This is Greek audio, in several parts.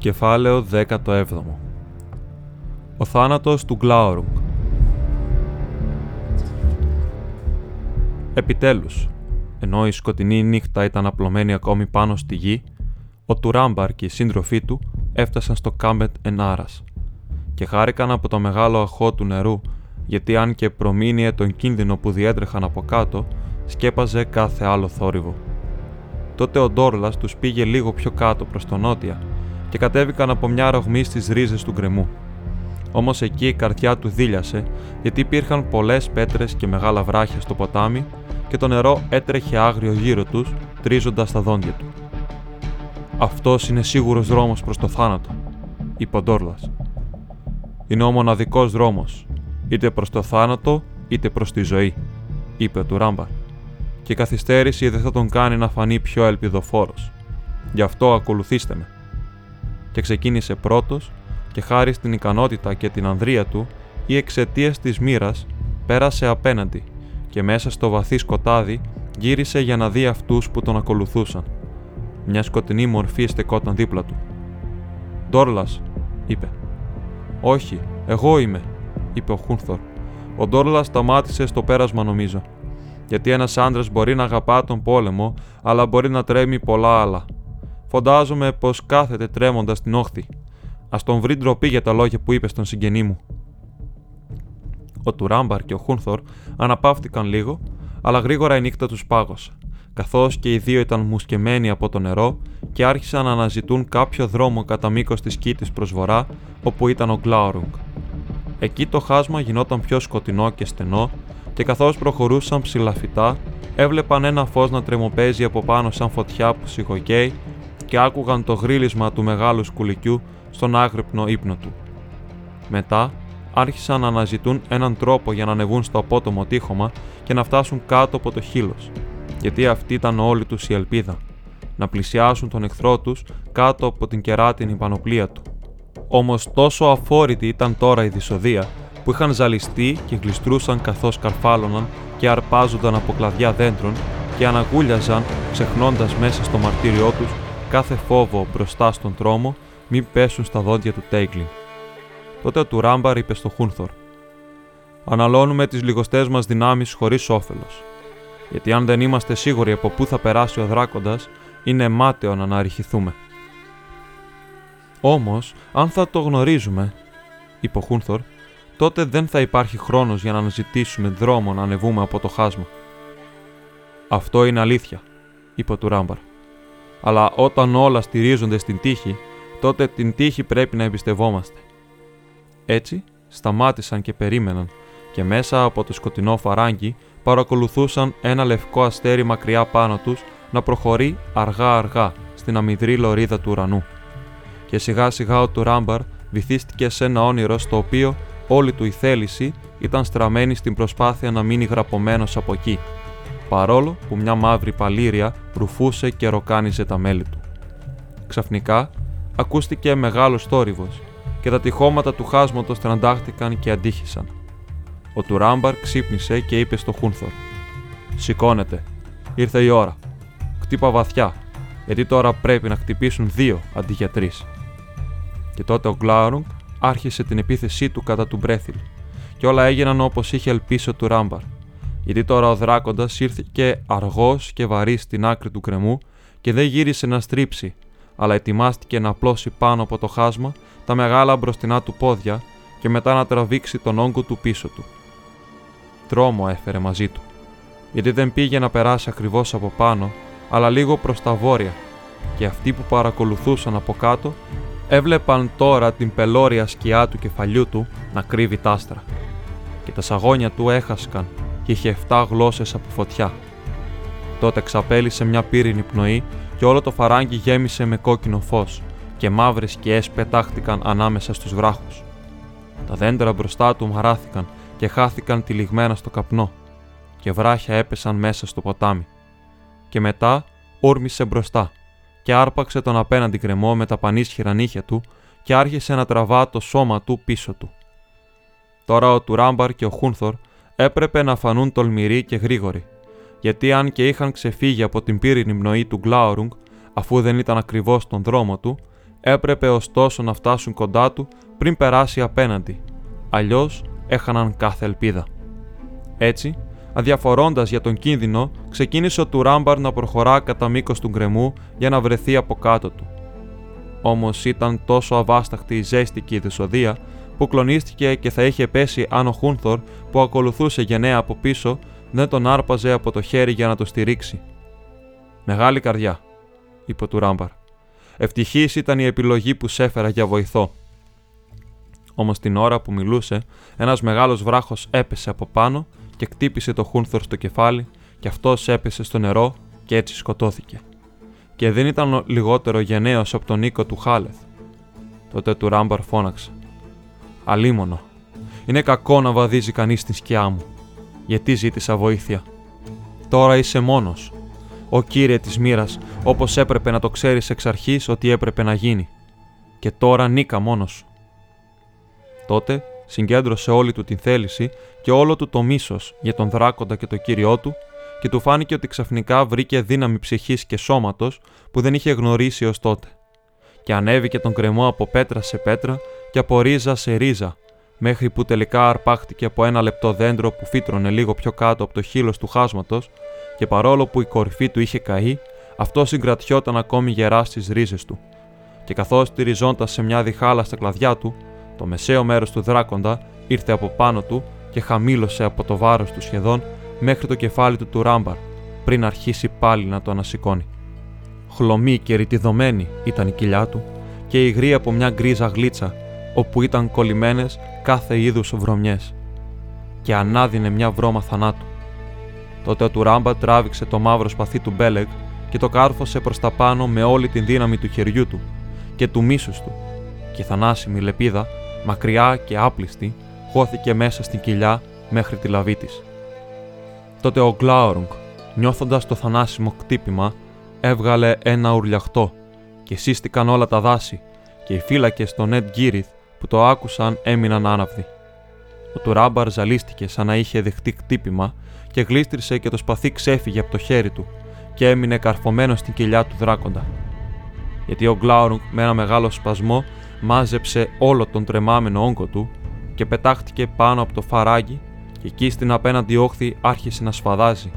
Κεφάλαιο 17 Ο θάνατος του Γκλάουρουγκ Επιτέλους, ενώ η σκοτεινή νύχτα ήταν απλωμένη ακόμη πάνω στη γη, ο Τουράμπαρ και οι σύντροφοί του έφτασαν στο Κάμπετ Ενάρας και χάρηκαν από το μεγάλο αχώ του νερού γιατί αν και προμήνυε τον κίνδυνο που διέτρεχαν από κάτω, σκέπαζε κάθε άλλο θόρυβο. Τότε ο Ντόρλας τους πήγε λίγο πιο κάτω προς τον νότια και κατέβηκαν από μια ρογμή στις ρίζες του γκρεμού. Όμως εκεί η καρδιά του δίλιασε γιατί υπήρχαν πολλές πέτρες και μεγάλα βράχια στο ποτάμι και το νερό έτρεχε άγριο γύρω τους, τρίζοντας τα δόντια του. «Αυτός είναι σίγουρος δρόμος προς το θάνατο», είπε ο Ντόρλας. «Είναι ο μοναδικός δρόμος, είτε προς το θάνατο είτε προς τη ζωή», είπε ο Τουράμπαρ. «Και η καθυστέρηση δεν θα τον κάνει να φανεί πιο ελπιδοφόρος. Γι' αυτό ακολουθήστε με» και ξεκίνησε πρώτος και χάρη στην ικανότητα και την ανδρεία του ή εξαιτία της μοίρας πέρασε απέναντι και μέσα στο βαθύ σκοτάδι γύρισε για να δει αυτούς που τον ακολουθούσαν. Μια σκοτεινή μορφή στεκόταν δίπλα του. «Ντόρλας», είπε. «Όχι, εγώ είμαι», είπε ο Χούνθορ. Ο Ντόρλας σταμάτησε στο πέρασμα νομίζω. Γιατί ένας άντρας μπορεί να αγαπά τον πόλεμο, αλλά μπορεί να τρέμει πολλά άλλα. Φαντάζομαι πως κάθεται τρέμοντας στην όχθη. Α τον βρει ντροπή για τα λόγια που είπε στον συγγενή μου. Ο Τουράμπαρ και ο Χούνθορ αναπαύτηκαν λίγο, αλλά γρήγορα η νύχτα τους πάγωσε, καθώς και οι δύο ήταν μουσκεμένοι από το νερό και άρχισαν να αναζητούν κάποιο δρόμο κατά μήκος της κήτη προς βορρά, όπου ήταν ο Γκλάουρουγκ. Εκεί το χάσμα γινόταν πιο σκοτεινό και στενό, και καθώς προχωρούσαν ψηλαφιτά, έβλεπαν ένα φως να τρεμοπαίζει από πάνω σαν φωτιά που σιγοκαίει και άκουγαν το γρίλισμα του μεγάλου σκουλικιού στον άγρυπνο ύπνο του. Μετά άρχισαν να αναζητούν έναν τρόπο για να ανεβούν στο απότομο τείχομα και να φτάσουν κάτω από το χείλος, γιατί αυτή ήταν όλη τους η ελπίδα, να πλησιάσουν τον εχθρό τους κάτω από την κεράτινη πανοπλία του. Όμως τόσο αφόρητη ήταν τώρα η δυσοδεία, που είχαν ζαλιστεί και γλιστρούσαν καθώς καρφάλωναν και αρπάζονταν από κλαδιά δέντρων και αναγούλιαζαν ξεχνώντας μέσα στο μαρτύριό τους κάθε φόβο μπροστά στον τρόμο μην πέσουν στα δόντια του Τέιγκλιν. Τότε ο Τουράμπαρ είπε στο Χούνθορ: Αναλώνουμε τις λιγοστές μας δυνάμεις χωρίς όφελος. Γιατί αν δεν είμαστε σίγουροι από πού θα περάσει ο δράκοντα, είναι μάταιο να αναρριχηθούμε. Όμως, αν θα το γνωρίζουμε, είπε ο Χούνθορ, τότε δεν θα υπάρχει χρόνος για να αναζητήσουμε δρόμο να ανεβούμε από το χάσμα. Αυτό είναι αλήθεια, είπε ο Τουράμπαρ αλλά όταν όλα στηρίζονται στην τύχη, τότε την τύχη πρέπει να εμπιστευόμαστε. Έτσι, σταμάτησαν και περίμεναν και μέσα από το σκοτεινό φαράγγι παρακολουθούσαν ένα λευκό αστέρι μακριά πάνω τους να προχωρεί αργά-αργά στην αμυδρή λωρίδα του ουρανού. Και σιγά σιγά ο Τουράμπαρ βυθίστηκε σε ένα όνειρο στο οποίο όλη του η θέληση ήταν στραμμένη στην προσπάθεια να μείνει γραπωμένος από εκεί παρόλο που μια μαύρη παλήρια ρουφούσε και ροκάνιζε τα μέλη του. Ξαφνικά ακούστηκε μεγάλος θόρυβος και τα τυχώματα του χάσματος τραντάχτηκαν και αντίχησαν. Ο Τουράμπαρ ξύπνησε και είπε στο Χούνθορ «Σηκώνεται, ήρθε η ώρα. Χτύπα βαθιά, γιατί τώρα πρέπει να χτυπήσουν δύο αντί για τρεις». Και τότε ο Γκλάουρουγκ άρχισε την επίθεσή του κατά του Μπρέθιλ και όλα έγιναν όπως είχε ελπίσει ο Τουράμπαρ γιατί τώρα ο δράκοντας ήρθε αργός και βαρύ στην άκρη του κρεμού και δεν γύρισε να στρίψει, αλλά ετοιμάστηκε να απλώσει πάνω από το χάσμα τα μεγάλα μπροστινά του πόδια και μετά να τραβήξει τον όγκο του πίσω του. Τρόμο έφερε μαζί του, γιατί δεν πήγε να περάσει ακριβώς από πάνω, αλλά λίγο προς τα βόρεια, και αυτοί που παρακολουθούσαν από κάτω έβλεπαν τώρα την πελώρια σκιά του κεφαλιού του να κρύβει τ' άστρα. Και τα σαγόνια του έχασκαν και είχε 7 γλώσσες από φωτιά. Τότε ξαπέλυσε μια πύρινη πνοή και όλο το φαράγγι γέμισε με κόκκινο φως και μαύρες σκιές πετάχτηκαν ανάμεσα στους βράχους. Τα δέντρα μπροστά του μαράθηκαν και χάθηκαν τυλιγμένα στο καπνό, και βράχια έπεσαν μέσα στο ποτάμι. Και μετά όρμησε μπροστά και άρπαξε τον απέναντι κρεμό με τα πανίσχυρα νύχια του και άρχισε να τραβά το σώμα του πίσω του. Τώρα ο Τουράμπαρ και ο Χούνθορ έπρεπε να φανούν τολμηροί και γρήγοροι, γιατί αν και είχαν ξεφύγει από την πύρινη πνοή του Γκλάουρουγκ, αφού δεν ήταν ακριβώς στον δρόμο του, Έπρεπε ωστόσο να φτάσουν κοντά του πριν περάσει απέναντι, αλλιώς έχαναν κάθε ελπίδα. Έτσι, αδιαφορώντας για τον κίνδυνο, ξεκίνησε ο Τουράμπαρ να προχωρά κατά μήκος του γκρεμού για να βρεθεί από κάτω του. Όμως ήταν τόσο αβάσταχτη η ζέστη και η δυσοδεία που κλονίστηκε και θα είχε πέσει αν ο Χούνθορ που ακολουθούσε γενναία από πίσω δεν τον άρπαζε από το χέρι για να το στηρίξει. Μεγάλη καρδιά, είπε ο Τουράμπαρ. Ευτυχής ήταν η επιλογή που σέφερα για βοηθό. Όμως την ώρα που μιλούσε, ένας μεγάλος βράχος έπεσε από πάνω και κτύπησε το Χούνθορ στο κεφάλι και αυτός έπεσε στο νερό και έτσι σκοτώθηκε. Και δεν ήταν λιγότερο γενναίος από τον οίκο του Χάλεθ. Τότε του Ράμπαρ φώναξε. Αλίμονο. Είναι κακό να βαδίζει κανείς στην σκιά μου. Γιατί ζήτησα βοήθεια. Τώρα είσαι μόνος. Ο κύριε της μοίρας, όπως έπρεπε να το ξέρεις εξ αρχής ότι έπρεπε να γίνει. Και τώρα νίκα μόνος. Τότε συγκέντρωσε όλη του την θέληση και όλο του το μίσος για τον δράκοντα και το κύριό του και του φάνηκε ότι ξαφνικά βρήκε δύναμη ψυχής και σώματος που δεν είχε γνωρίσει ως τότε. Και ανέβηκε τον κρεμό από πέτρα σε πέτρα και από ρίζα σε ρίζα, μέχρι που τελικά αρπάχτηκε από ένα λεπτό δέντρο που φύτρωνε λίγο πιο κάτω από το χείλος του χάσματος και παρόλο που η κορυφή του είχε καεί, αυτό συγκρατιόταν ακόμη γερά στις ρίζες του. Και καθώς στηριζόντας σε μια διχάλα στα κλαδιά του, το μεσαίο μέρος του δράκοντα ήρθε από πάνω του και χαμήλωσε από το βάρος του σχεδόν μέχρι το κεφάλι του του ράμπαρ, πριν αρχίσει πάλι να το ανασηκώνει. Χλωμή και ρητιδωμένη ήταν η κοιλιά του και υγρή από μια γκρίζα γλίτσα, όπου ήταν κολλημένες κάθε είδους βρωμιές, και ανάδυνε μια βρώμα θανάτου. Τότε ο Τουράμπα τράβηξε το μαύρο σπαθί του Μπέλεγ και το κάρφωσε προς τα πάνω με όλη την δύναμη του χεριού του και του μίσους του, και η θανάσιμη λεπίδα, μακριά και άπλιστη, χώθηκε μέσα στην κοιλιά μέχρι τη λαβή της. Τότε ο Γκλάουρουγκ, νιώθοντας το θανάσιμο κτύπημα, έβγαλε ένα ουρλιαχτό και σύστηκαν όλα τα δάση και οι φύλακες στο Νετ Γκίριθ που το άκουσαν έμειναν άναυδοι. Ο Τουράμπαρ ζαλίστηκε σαν να είχε δεχτεί κτύπημα και γλίστρισε και το σπαθί ξέφυγε από το χέρι του και έμεινε καρφωμένος στην κοιλιά του δράκοντα. Γιατί ο Γκλάουρουγκ με ένα μεγάλο σπασμό μάζεψε όλο τον τρεμάμενο όγκο του και πετάχτηκε πάνω από το φαράγγι και εκεί στην απέναντι όχθη άρχισε να σφαδάζει,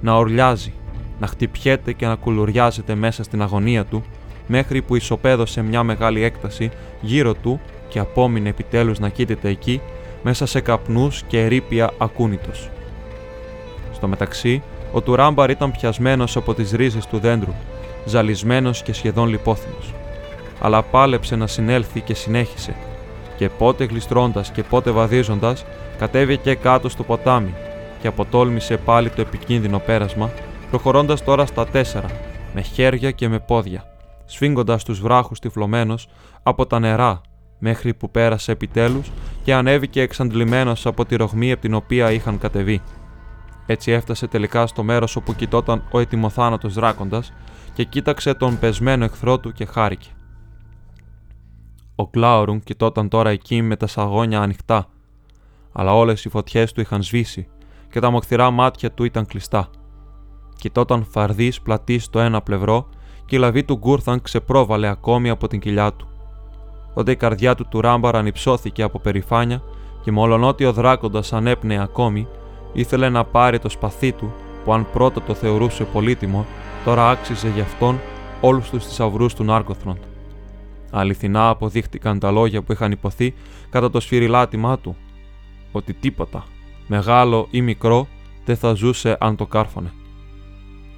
να ορλιάζει, να χτυπιέται και να κουλουριάζεται μέσα στην αγωνία του μέχρι που ισοπαίδωσε μια μεγάλη έκταση γύρω του και απόμεινε επιτέλους να κοίταται εκεί μέσα σε καπνούς και ερήπια ακούνητος. Στο μεταξύ, ο Τουράμπαρ ήταν πιασμένος από τις ρίζες του δέντρου, ζαλισμένος και σχεδόν λιπόθυμος. Αλλά πάλεψε να συνέλθει και συνέχισε, και πότε γλιστρώντας και πότε βαδίζοντας, κατέβηκε κάτω στο ποτάμι και αποτόλμησε πάλι το επικίνδυνο πέρασμα, προχωρώντας τώρα στα τέσσερα, με χέρια και με πόδια, σφίγγοντας τους βράχους τυφλωμένος από τα νερά, μέχρι που πέρασε επιτέλους και ανέβηκε εξαντλημένος από τη ρογμή από την οποία είχαν κατεβεί. Έτσι έφτασε τελικά στο μέρος όπου κοιτόταν ο ετοιμοθάνατος δράκοντας και κοίταξε τον πεσμένο εχθρό του και χάρηκε. Ο Κλάουρουν κοιτόταν τώρα εκεί με τα σαγόνια ανοιχτά, αλλά όλες οι φωτιές του είχαν σβήσει και τα μοχθηρά μάτια του ήταν κλειστά. Κοιτόταν φαρδής πλατής στο ένα πλευρό και η λαβή του Γκούρθαν ξεπρόβαλε ακόμη από την κοιλιά του. Τότε η καρδιά του του ράμπαρα ανυψώθηκε από περηφάνεια και μολονότι ο δράκοντας ανέπνεε ακόμη, ήθελε να πάρει το σπαθί του που αν πρώτα το θεωρούσε πολύτιμο, τώρα άξιζε γι' αυτόν όλους τους θησαυρούς του Νάρκοθροντ. Αληθινά αποδείχτηκαν τα λόγια που είχαν υποθεί κατά το σφυριλάτημά του, ότι τίποτα, μεγάλο ή μικρό, δεν θα ζούσε αν το κάρφωνε.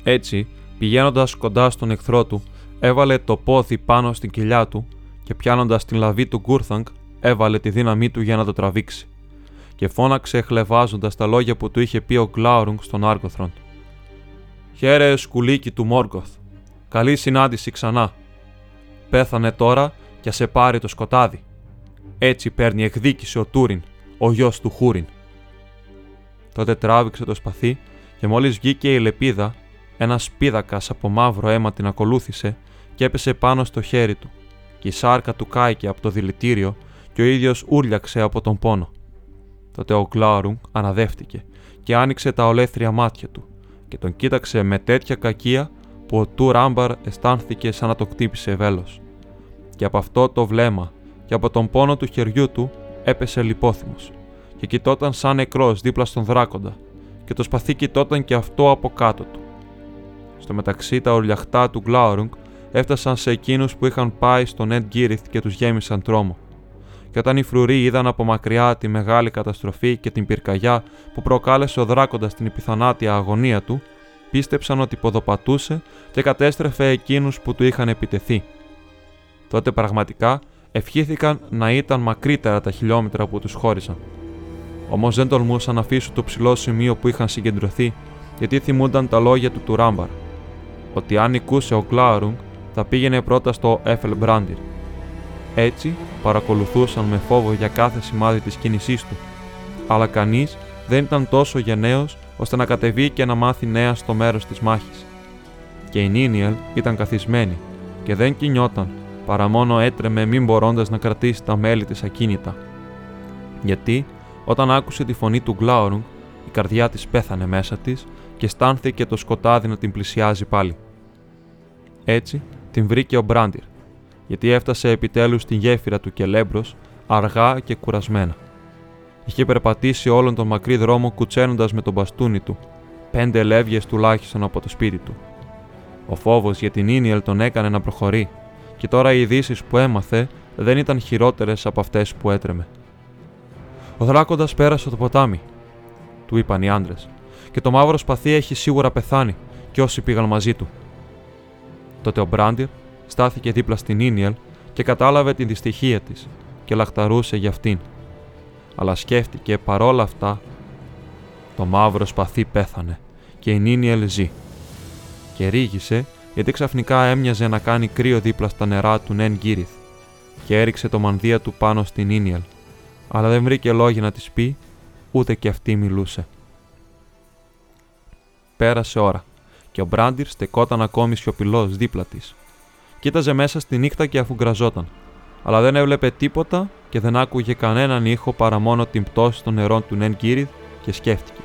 Έτσι, πηγαίνοντας κοντά στον εχθρό του, έβαλε το πόδι πάνω στην κοιλιά του και πιάνοντας την λαβή του Γκούρθανγκ, έβαλε τη δύναμή του για να το τραβήξει. Και φώναξε χλεβάζοντας τα λόγια που του είχε πει ο Γκλάουρουγκ στον Άργοθρον. Χαίρε, σκουλίκι του Μόργκοθ. Καλή συνάντηση ξανά. Πέθανε τώρα και σε πάρει το σκοτάδι. Έτσι παίρνει εκδίκηση ο Τούριν, ο γιος του Χούριν. Τότε τράβηξε το σπαθί και μόλις βγήκε η λεπίδα, ένας πίδακας από μαύρο αίμα την ακολούθησε και έπεσε πάνω στο χέρι του και η σάρκα του κάηκε από το δηλητήριο και ο ίδιος ούρλιαξε από τον πόνο. Τότε ο Κλάουρουγκ αναδεύτηκε και άνοιξε τα ολέθρια μάτια του και τον κοίταξε με τέτοια κακία που ο Του Ράμπαρ αισθάνθηκε σαν να το κτύπησε βέλος. και από αυτό το βλέμμα και από τον πόνο του χεριού του έπεσε λιπόθυμος και κοιτόταν σαν νεκρός δίπλα στον δράκοντα και το σπαθί κοιτόταν και αυτό από κάτω του. Στο μεταξύ τα ορλιαχτά του Γκλάουρουγκ έφτασαν σε εκείνους που είχαν πάει στον Εντ Γκίριθ και τους γέμισαν τρόμο. Και όταν οι φρουροί είδαν από μακριά τη μεγάλη καταστροφή και την πυρκαγιά που προκάλεσε ο δράκοντας την επιθανάτια αγωνία του, πίστεψαν ότι ποδοπατούσε και κατέστρεφε εκείνους που του είχαν επιτεθεί. Τότε πραγματικά ευχήθηκαν να ήταν μακρύτερα τα χιλιόμετρα που τους χώρισαν. Όμως δεν τολμούσαν να αφήσουν το ψηλό σημείο που είχαν συγκεντρωθεί, γιατί θυμούνταν τα λόγια του του Ράμπαρ. Ότι αν νικούσε ο Γκλάουρουγκ, θα πήγαινε πρώτα στο Έφελ Μπράντιρ. Έτσι παρακολουθούσαν με φόβο για κάθε σημάδι της κίνησής του, αλλά κανείς δεν ήταν τόσο γενναίος ώστε να κατεβεί και να μάθει νέα στο μέρος της μάχης. Και η Νίνιελ ήταν καθισμένη και δεν κινιόταν, παρά μόνο έτρεμε μην μπορώντας να κρατήσει τα μέλη της ακίνητα. Γιατί όταν άκουσε τη φωνή του Γκλάουρουγκ, η καρδιά της πέθανε μέσα της και αισθάνθηκε το σκοτάδι να την πλησιάζει πάλι. Έτσι την βρήκε ο Μπράντιρ, γιατί έφτασε επιτέλους στην γέφυρα του Κελέμπρος αργά και κουρασμένα. Είχε περπατήσει όλον τον μακρύ δρόμο κουτσένοντας με τον μπαστούνι του, πέντε λεύγες τουλάχιστον από το σπίτι του. Ο φόβος για την Ίνιελ τον έκανε να προχωρεί και τώρα οι ειδήσεις που έμαθε δεν ήταν χειρότερες από αυτές που έτρεμε. Ο δράκοντας πέρασε το ποτάμι, του είπαν οι άντρες, και το μαύρο σπαθί έχει σίγουρα πεθάνει και όσοι πήγαν μαζί του. Τότε ο Μπράντιρ στάθηκε δίπλα στην Ίνιελ και κατάλαβε την δυστυχία της και λαχταρούσε για αυτήν. Αλλά σκέφτηκε παρόλα αυτά, το μαύρο σπαθί πέθανε και η Νίνιελ ζει. Και ρίγησε γιατί ξαφνικά έμοιαζε να κάνει κρύο δίπλα στα νερά του Νεν Γκύριθ και έριξε το μανδύα του πάνω στην Ίνιελ αλλά δεν βρήκε λόγια να της πει, ούτε και αυτή μιλούσε. Πέρασε ώρα και ο Μπράντιρ στεκόταν ακόμη σιωπηλός δίπλα της. Κοίταζε μέσα στη νύχτα και αφού γκραζόταν, αλλά δεν έβλεπε τίποτα και δεν άκουγε κανέναν ήχο παρά μόνο την πτώση των νερών του Νεν Κύριδ και σκέφτηκε.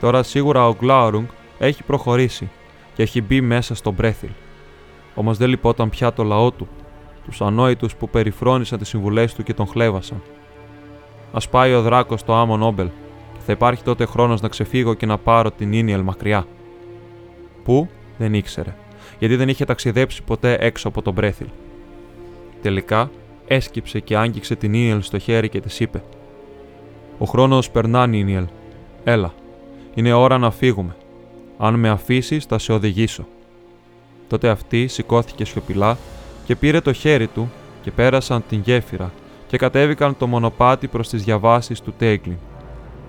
Τώρα σίγουρα ο Γκλάουρουνγκ έχει προχωρήσει και έχει μπει μέσα στο Μπρέθιλ. Όμως δεν λυπόταν πια το λαό του, τους ανόητους που περιφρόνησαν τις συμβουλές του και τον χλέβασαν. Ας πάει ο Δράκος στο Άμον Όμπελ και θα υπάρχει τότε χρόνος να ξεφύγω και να πάρω τη Νίνιελ μακριά. Πού δεν ήξερε, γιατί δεν είχε ταξιδέψει ποτέ έξω από τον Μπρέθιλ. Τελικά έσκυψε και άγγιξε τη Νίνιελ στο χέρι και της είπε: Ο χρόνος περνά, Ίνιελ. Έλα, είναι ώρα να φύγουμε. Αν με αφήσεις, θα σε οδηγήσω. Τότε αυτή σηκώθηκε σιωπηλά και πήρε το χέρι του και πέρασαν την γέφυρα και κατέβηκαν το μονοπάτι προς τις διαβάσεις του Τέγκλιν.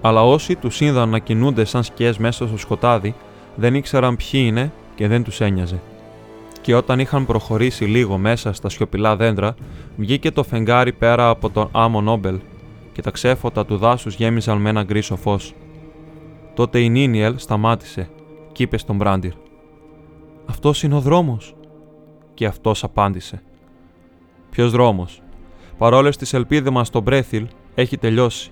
Αλλά όσοι τους είδαν να κινούνται σαν σκιές μέσα στο σκοτάδι, δεν ήξεραν ποιοι είναι και δεν τους ένοιαζε. Και όταν είχαν προχωρήσει λίγο μέσα στα σιωπηλά δέντρα, βγήκε το φεγγάρι πέρα από τον άμμο Νόμπελ και τα ξέφωτα του δάσους γέμιζαν με ένα γκρίσο φως. Τότε η Νίνιελ σταμάτησε και είπε στον Μπράντιρ: Αυτός είναι ο δρόμος. Και αυτός απάντησε: Ποιος δρόμος, παρόλες τις ελπίδες μας στο Μπρέθιλ έχει τελειώσει.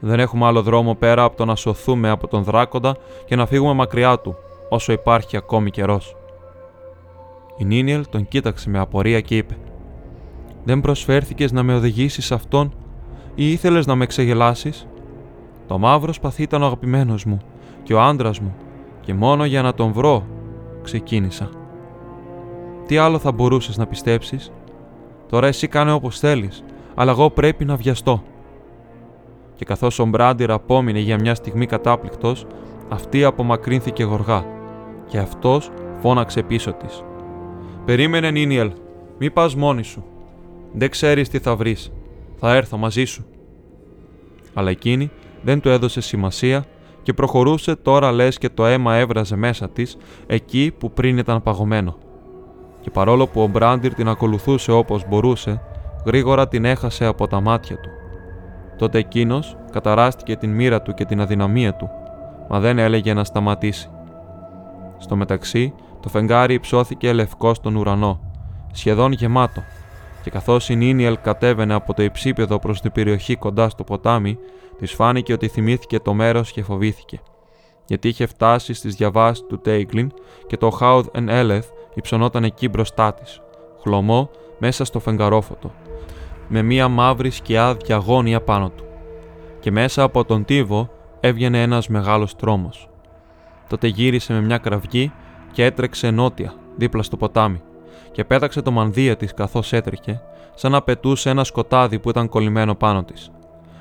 Δεν έχουμε άλλο δρόμο πέρα από το να σωθούμε από τον δράκοντα και να φύγουμε μακριά του, όσο υπάρχει ακόμη καιρός. Η Νίνιελ τον κοίταξε με απορία και είπε: Δεν προσφέρθηκες να με οδηγήσεις σε αυτόν ή ήθελες να με ξεγελάσεις; Το μαύρο σπαθί ήταν ο αγαπημένος μου και ο άντρας μου, και μόνο για να τον βρω, ξεκίνησα. Τι άλλο θα μπορούσες να πιστέψεις, Τώρα εσύ κάνε όπως θέλεις, αλλά εγώ πρέπει να βιαστώ. Και καθώς ο Μπράντιρ απόμεινε για μια στιγμή κατάπληκτος, αυτή απομακρύνθηκε γοργά, και αυτός φώναξε πίσω της. Περίμενε, Νίνιελ, μη πας μόνη σου. Δεν ξέρεις τι θα βρεις. Θα έρθω μαζί σου. Αλλά εκείνη δεν του έδωσε σημασία και προχωρούσε τώρα λες και το αίμα έβραζε μέσα της εκεί που πριν ήταν παγωμένο και παρόλο που ο Μπράντιρ την ακολουθούσε όπως μπορούσε, γρήγορα την έχασε από τα μάτια του. Τότε εκείνος καταράστηκε την μοίρα του και την αδυναμία του, μα δεν έλεγε να σταματήσει. Στο μεταξύ, το φεγγάρι υψώθηκε λευκό στον ουρανό, σχεδόν γεμάτο, και καθώς η Νίνιελ κατέβαινε από το υψίπεδο προς την περιοχή κοντά στο ποτάμι, της φάνηκε ότι θυμήθηκε το μέρος και φοβήθηκε. Γιατί είχε φτάσει στις διαβάσεις του Τέιγκλιν και το Χάουδ εν Έλεθ υψωνόταν εκεί μπροστά της, χλωμό μέσα στο φεγγαρόφωτο, με μία μαύρη σκιά διαγώνια πάνω του. Και μέσα από τον τύβο έβγαινε ένας μεγάλος τρόμος. Τότε γύρισε με μια κραυγή και έτρεξε νότια, δίπλα στο ποτάμι, και πέταξε το μανδύα της καθώς έτρεχε, σαν να πετούσε ένα σκοτάδι που ήταν κολλημένο πάνω της.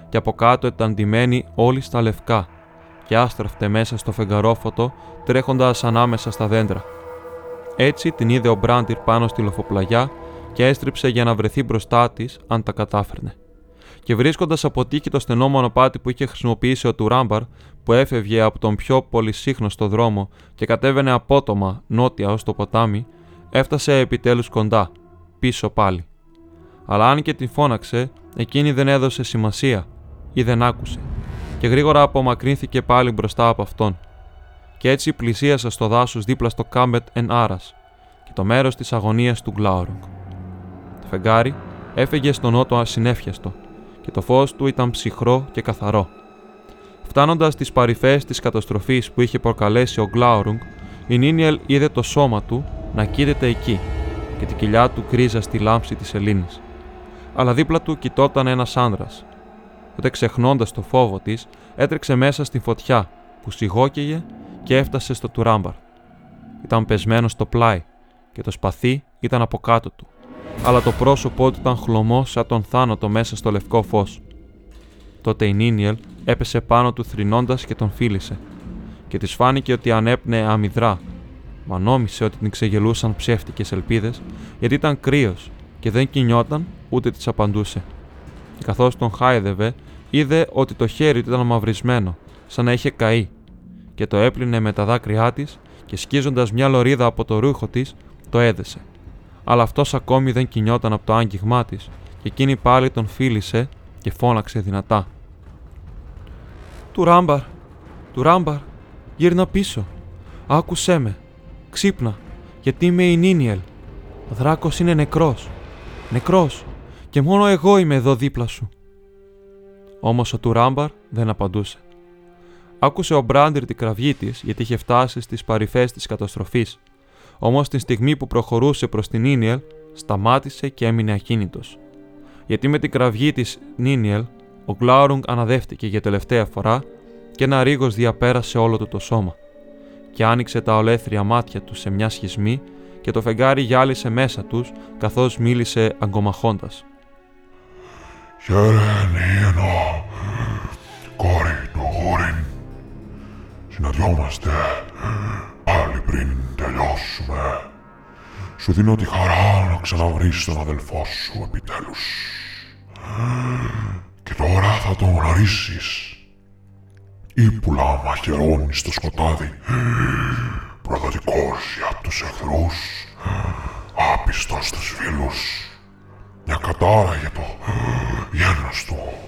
Και από κάτω ήταν ντυμένη όλη στα λευκά και άστραφτε μέσα στο φεγγαρόφωτο τρέχοντας ανάμεσα στα δέντρα. Έτσι την είδε ο Μπράντιρ πάνω στη λοφοπλαγιά και έστριψε για να βρεθεί μπροστά της αν τα κατάφερνε. Και βρίσκοντας από τύχη το στενό μονοπάτι που είχε χρησιμοποιήσει ο Τουράμπαρ, που έφευγε από τον πιο πολυσύχνωστο δρόμο και κατέβαινε απότομα νότια ως το ποτάμι, έφτασε επιτέλους κοντά, πίσω πάλι. Αλλά αν και την φώναξε, εκείνη δεν έδωσε σημασία ή δεν άκουσε, και γρήγορα απομακρύνθηκε πάλι μπροστά από αυτόν. Και έτσι πλησίασε στο δάσος δίπλα στο Κάμπετ εν Άρας και το μέρος της αγωνίας του Γκλάουρογκ. Το φεγγάρι έφεγε στον νότο ασυνέφιαστο και το φως του ήταν ψυχρό και καθαρό. Φτάνοντας στις παρυφές της καταστροφής που είχε προκαλέσει ο Γκλάουρουγκ, η Νίνιελ είδε το σώμα του να κοίταται εκεί και την κοιλιά του κρίζα στη λάμψη της Ελλήνης. Αλλά δίπλα του κοιτόταν ένας άνδρας. Τότε ξεχνώντας το φόβο της, έτρεξε μέσα στη φωτιά που σιγόκαιγε και έφτασε στο τουράμπαρ. Ήταν πεσμένος στο πλάι και το σπαθί ήταν από κάτω του, αλλά το πρόσωπό του ήταν χλωμό σαν τον θάνατο μέσα στο λευκό φως. Τότε η Νίνιελ έπεσε πάνω του θρυνώντας και τον φίλησε, και της φάνηκε ότι ανέπνεε αμυδρά, μα νόμισε ότι την ξεγελούσαν ψεύτικες ελπίδες, γιατί ήταν κρύος και δεν κινιόταν ούτε της απαντούσε. Και καθώς τον χάιδευε, είδε ότι το χέρι του ήταν μαυρισμένο, σαν να είχε καεί, και το έπλυνε με τα δάκρυά της και σκίζοντας μια λωρίδα από το ρούχο της, το έδεσε. Αλλά αυτός ακόμη δεν κινιόταν από το άγγιγμά της, και εκείνη πάλι τον φίλησε και φώναξε δυνατά. Του ράμπαρ, του ράμπαρ, γύρνα πίσω. Άκουσέ με, ξύπνα, γιατί είμαι η Νίνιελ. Ο δράκος είναι νεκρός, νεκρός, και μόνο εγώ είμαι εδώ δίπλα σου. Όμως ο Τουράμπαρ δεν απαντούσε. Άκουσε ο Μπράντερ την κραυγή της γιατί είχε φτάσει στις παρυφές της καταστροφής. Όμως την στιγμή που προχωρούσε προς την Νίνιελ, σταμάτησε και έμεινε ακίνητος. Γιατί με την κραυγή της Νίνιελ, ο Γκλάουρουγκ αναδεύτηκε για τελευταία φορά και ένα ρίγο διαπέρασε όλο του το σώμα. Και άνοιξε τα ολέθρια μάτια τους σε μια σχισμή και το φεγγάρι γυάλισε μέσα τους καθώς μίλησε αγκομαχώντας. Χαίρε, κόρη του Γούριν, συναντιόμαστε πάλι πριν τελειώσουμε. Σου δίνω τη χαρά να ξαναβρεις τον αδελφό σου επιτέλους. Και τώρα θα τον γνωρίσεις. Ήπουλα μαχαιρώνει στο σκοτάδι. Προδοτικός για τους εχθρούς. Άπιστος στους φίλους. Μια κατάρα για το γένος του.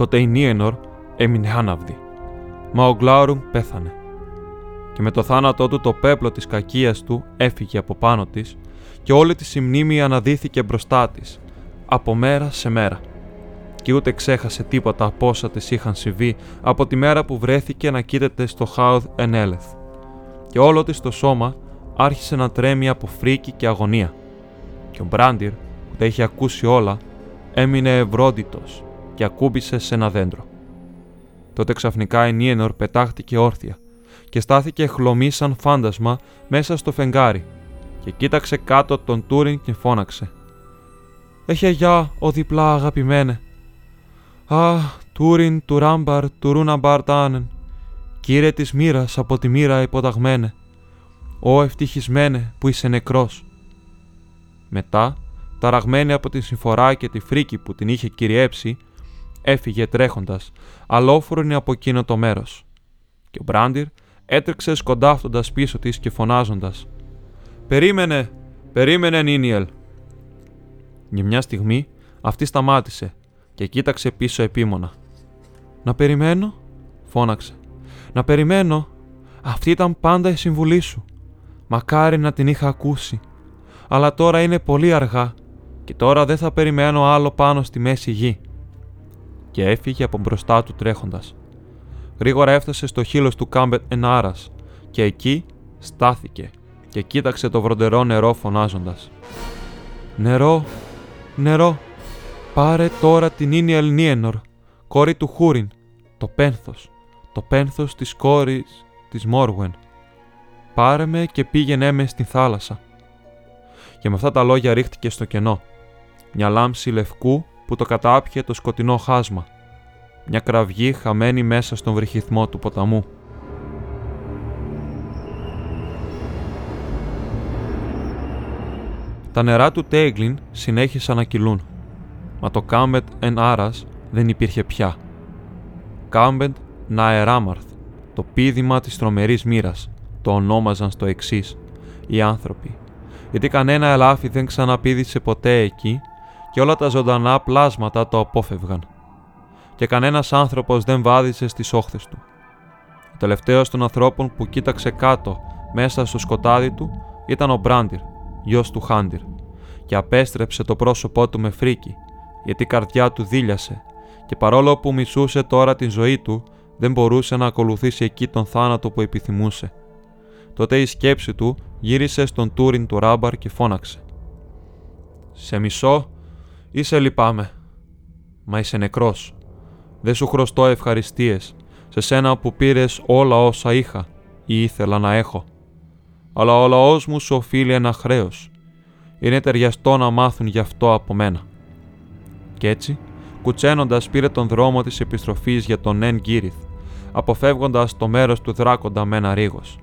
Τότε η Νίενορ έμεινε άναυδη, μα ο Γκλάουρουγκ πέθανε. Και με το θάνατό του το πέπλο της κακίας του έφυγε από πάνω της και όλη τη η μνήμη αναδύθηκε μπροστά της, από μέρα σε μέρα. Και ούτε ξέχασε τίποτα από όσα της είχαν συμβεί από τη μέρα που βρέθηκε να κοίταται στο Χάουδ Ενέλεθ και όλο της το σώμα άρχισε να τρέμει από φρίκη και αγωνία. Και ο Μπράντιρ, που τα είχε ακούσει όλα, έμεινε ευρόντιτος και ακούμπησε σε ένα δέντρο. Τότε ξαφνικά η Νίενορ πετάχτηκε όρθια και στάθηκε χλωμή σαν φάντασμα μέσα στο φεγγάρι και κοίταξε κάτω τον Τούριν και φώναξε. «Έχε γεια, ο διπλά αγαπημένε». «Α, Τούριν, του Ράμπαρ, του Ρούναμπαρ Τάνεν, Κύριε της μοίρας από τη μοίρα υποταγμένε, Ω ευτυχισμένε που είσαι νεκρός. Μετά, ταραγμένη από τη συμφορά και τη φρίκη που την είχε κυριέψει, έφυγε τρέχοντας, αλόφρονη από εκείνο το μέρος. Και ο Μπράντιρ έτρεξε σκοντάφτοντας πίσω της και φωνάζοντας «Περίμενε! Περίμενε, Νίνιελ!» Για μια στιγμή αυτή σταμάτησε και κοίταξε πίσω επίμονα. «Να περιμένω» φώναξε. Να περιμένω. Αυτή ήταν πάντα η συμβουλή σου. Μακάρι να την είχα ακούσει. Αλλά τώρα είναι πολύ αργά και τώρα δεν θα περιμένω άλλο πάνω στη μέση γη. Και έφυγε από μπροστά του τρέχοντας. Γρήγορα έφτασε στο χείλος του Κάμπετ Ενάρας και εκεί στάθηκε και κοίταξε το βροντερό νερό φωνάζοντας. «Νερό, νερό, πάρε τώρα την Ίνιελ Νίενορ, κόρη του Χούριν, το πένθος, το πένθος της κόρης της Μόργουεν. Πάρε με και πήγαινε με στην θάλασσα». Και με αυτά τα λόγια ρίχτηκε στο κενό. Μια λάμψη λευκού που το κατάπιε το σκοτεινό χάσμα. Μια κραυγή χαμένη μέσα στον βρυχυθμό του ποταμού. Τα νερά του Τέγκλιν συνέχισαν να κυλούν, μα το Κάμπετ εν Άρας δεν υπήρχε πια. Κάμπετ Ναεράμαρθ, το πίδημα της τρομερής μοίρας, το ονόμαζαν στο εξής οι άνθρωποι, γιατί κανένα ελάφι δεν ξαναπήδησε ποτέ εκεί και όλα τα ζωντανά πλάσματα το απόφευγαν. Και κανένας άνθρωπος δεν βάδισε στις όχθες του. Ο τελευταίος των ανθρώπων που κοίταξε κάτω μέσα στο σκοτάδι του ήταν ο Μπράντιρ, γιος του Χάντιρ, και απέστρεψε το πρόσωπό του με φρίκι, γιατί η καρδιά του δίλιασε και παρόλο που μισούσε τώρα την ζωή του, δεν μπορούσε να ακολουθήσει εκεί τον θάνατο που επιθυμούσε. Τότε η σκέψη του γύρισε στον Τούριν του Ράμπαρ και φώναξε. «Σε μισό ή σε λυπάμαι, μα είσαι νεκρός. Δεν σου χρωστώ ευχαριστίες σε σένα που πήρες όλα όσα είχα ή ήθελα να έχω αλλά ο λαός μου σου οφείλει ένα χρέος. Είναι ταιριαστό να μάθουν γι' αυτό από μένα. Κι έτσι, κουτσένοντας πήρε τον δρόμο της επιστροφής για τον Εν Γκύριθ, αποφεύγοντας το μέρος του δράκοντα με ένα ρίγος.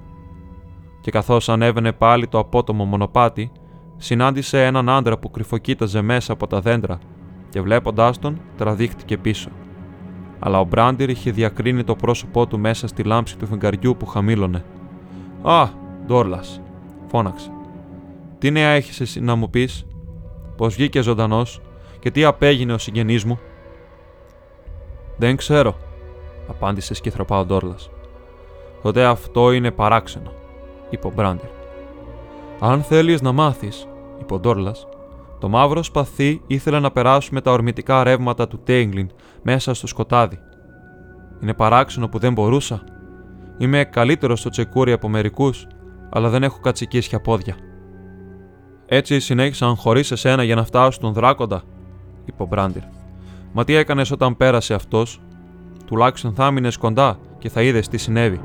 Και καθώς ανέβαινε πάλι το απότομο μονοπάτι, συνάντησε έναν άντρα που κρυφοκοίταζε μέσα από τα δέντρα και βλέποντάς τον τραδίχτηκε πίσω. Αλλά ο Μπράντιρ είχε διακρίνει το πρόσωπό του μέσα στη λάμψη του φεγγαριού που χαμήλωνε. Α, Ντόρλας, φώναξε. Τι νέα έχεις εσύ να μου πεις, Πώς βγήκες ζωντανός και τι απέγινε ο συγγενής μου; Δεν ξέρω, απάντησε σκυθροπά ο Ντόρλας. Τότε αυτό είναι παράξενο, είπε ο Μπράντερ. Αν θέλεις να μάθεις, είπε ο Ντόρλας, το μαύρο σπαθί ήθελε να περάσουμε τα ορμητικά ρεύματα του Τέγκλιν μέσα στο σκοτάδι. Είναι παράξενο που δεν μπορούσα. Είμαι καλύτερος στο τσεκούρι από μερικούς αλλά δεν έχω κατσικίσια πόδια. Έτσι συνέχισαν χωρίς εσένα για να φτάσω στον δράκοντα, είπε ο Μπράντιρ. Μα τι έκανες όταν πέρασε αυτός, τουλάχιστον θα έμεινε κοντά και θα είδες τι συνέβη.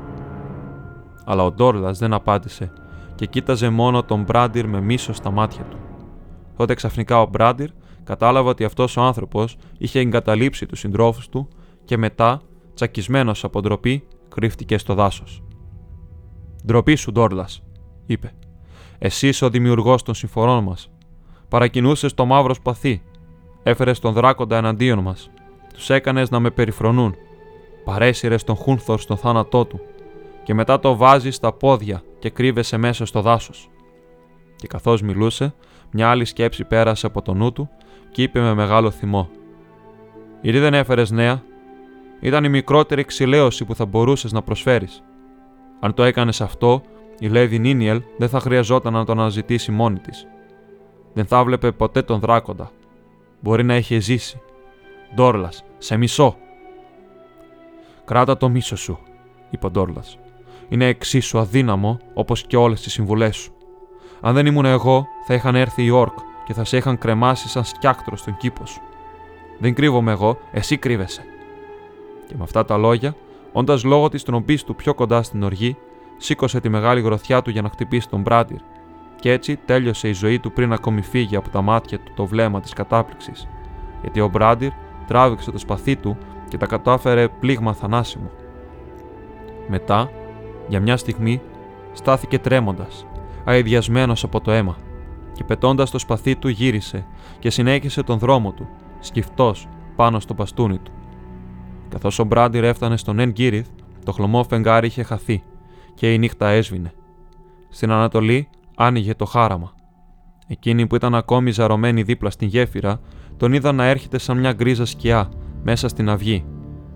Αλλά ο Ντόρλας δεν απάντησε και κοίταζε μόνο τον Μπράντιρ με μίσο στα μάτια του. Τότε ξαφνικά ο Μπράντιρ κατάλαβε ότι αυτός ο άνθρωπος είχε εγκαταλείψει τους συντρόφους του και μετά, τσακισμένος από ντροπή, κρύφτηκε στο δάσος. Ντροπή σου, Ντόρλας, είπε. Εσύ είσαι ο δημιουργός των συμφορών μας. Παρακινούσες το μαύρο σπαθί. Έφερες τον δράκοντα εναντίον μας. Τους έκανες να με περιφρονούν. Παρέσυρες τον Χούνθορ στον θάνατό του. Και μετά το βάζεις στα πόδια και κρύβεσαι μέσα στο δάσος. Και καθώς μιλούσε, μια άλλη σκέψη πέρασε από το νου του και είπε με μεγάλο θυμό. Ήδη δεν έφερες νέα. Ήταν η μικρότερη ξυλαίωση που θα μπορούσες να προσφέρεις. Αν το έκανες αυτό, η Λέδη Νίνιελ δεν θα χρειαζόταν να τον αναζητήσει μόνη της. Δεν θα βλέπε ποτέ τον δράκοντα. Μπορεί να είχε ζήσει. Ντόρλας, σε μισό. Κράτα το μίσο σου, είπε ο Ντόρλας. Είναι εξίσου αδύναμο όπως και όλες τις συμβουλές σου. Αν δεν ήμουν εγώ, θα είχαν έρθει οι όρκ και θα σε είχαν κρεμάσει σαν σκιάκτρο στον κήπο σου. Δεν κρύβομαι εγώ, εσύ κρύβεσαι. Και με αυτά τα λόγια Όντας λόγω της τρομπής του πιο κοντά στην οργή, σήκωσε τη μεγάλη γροθιά του για να χτυπήσει τον Μπράντιρ, και έτσι τέλειωσε η ζωή του πριν ακόμη φύγει από τα μάτια του το βλέμμα της κατάπληξης, γιατί ο Μπράντιρ τράβηξε το σπαθί του και τα κατάφερε πλήγμα θανάσιμο. Μετά, για μια στιγμή, στάθηκε τρέμοντας, αειδιασμένος από το αίμα, και πετώντας το σπαθί του γύρισε και συνέχισε τον δρόμο του, σκυφτός πάνω στο μπαστούνι του. Καθώς ο Μπράντιρ έφτανε στον Εν Γκύριθ, το χλωμό φεγγάρι είχε χαθεί και η νύχτα έσβηνε. Στην Ανατολή άνοιγε το χάραμα. Εκείνη που ήταν ακόμη ζαρωμένη δίπλα στην γέφυρα, τον είδαν να έρχεται σαν μια γκρίζα σκιά μέσα στην αυγή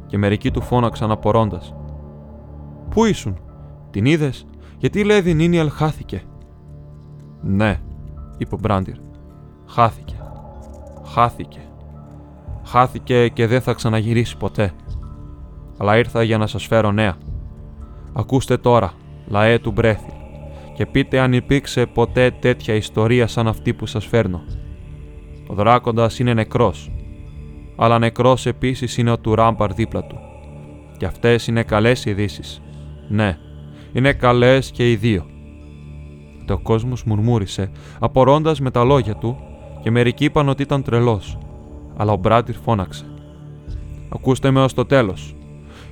και μερικοί του φώναξαν απορώντας. Πού ήσουν, την είδες, γιατί η Λέδη Νίνιαλ χάθηκε. Ναι, είπε ο Μπράντιρ. Χάθηκε. Χάθηκε. Χάθηκε και δεν θα ξαναγυρίσει ποτέ. Αλλά ήρθα για να σας φέρω νέα. Ακούστε τώρα, λαέ του Μπρέθιλ, και πείτε αν υπήρξε ποτέ τέτοια ιστορία σαν αυτή που σας φέρνω. Ο δράκοντας είναι νεκρός, αλλά νεκρός επίσης είναι ο του Ράμπαρ δίπλα του. Και αυτές είναι καλές ειδήσεις. Ναι, είναι καλές και οι δύο. Το κόσμος μουρμούρισε, απορώντας με τα λόγια του και μερικοί είπαν ότι ήταν τρελός. Αλλά ο Μπράτιρ φώναξε. Ακούστε με ως το τέλος.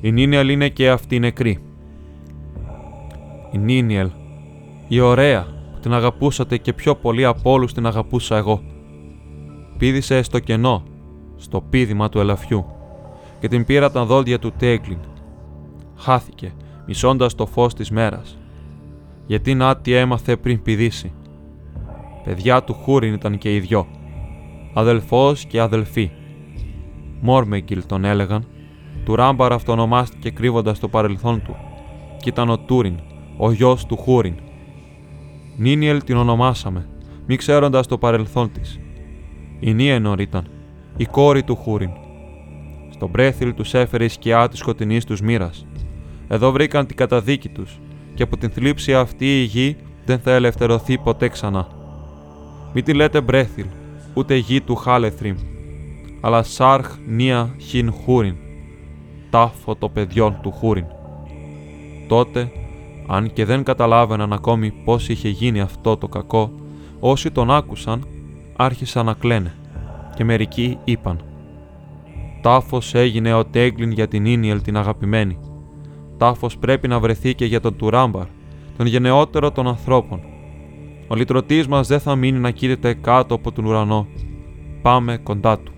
Η Νίνιελ είναι και αυτή νεκρή. Η Νίνιελ, η ωραία, που την αγαπούσατε και πιο πολύ από όλους την αγαπούσα εγώ. Πήδησε στο κενό, στο πίδημα του ελαφιού και την πήρα τα δόντια του Τέγκλιν. Χάθηκε, μισώντας το φως της μέρας. Γιατί να τι έμαθε πριν πηδήσει. Παιδιά του Χούριν ήταν και οι δυο. Αδελφός και αδελφή. Μόρμεγκιλ τον έλεγαν. Του Ράμπαρ αυτονομάστηκε κρύβοντας το παρελθόν του. Κι ήταν ο Τούριν, ο γιος του Χούριν. Νίνιελ την ονομάσαμε, μη ξέροντας το παρελθόν της. Η Νίενορ ήταν, η κόρη του Χούριν. Στον Μπρέθιλ τους έφερε η σκιά της σκοτεινής τους μοίρας. Εδώ βρήκαν την καταδίκη τους και από την θλίψη αυτή η γη δεν θα ελευθερωθεί ποτέ ξανά. Μη τη λέτε Μπρέθιλ, ούτε γη του Χάλεθριμ, αλλά Σάρχ Νία Χιν Χούριν, τάφο το παιδιών του Χούριν. Τότε, αν και δεν καταλάβαιναν ακόμη πώς είχε γίνει αυτό το κακό, όσοι τον άκουσαν άρχισαν να κλαίνε και μερικοί είπαν «Τάφος έγινε ο Τέγκλιν για την Ίνιελ την αγαπημένη. Τάφος πρέπει να βρεθεί και για τον Τουράμπαρ, τον γενναιότερο των ανθρώπων. Ο λυτρωτής μας δεν θα μείνει να κοίταται κάτω από τον ουρανό. Πάμε κοντά του.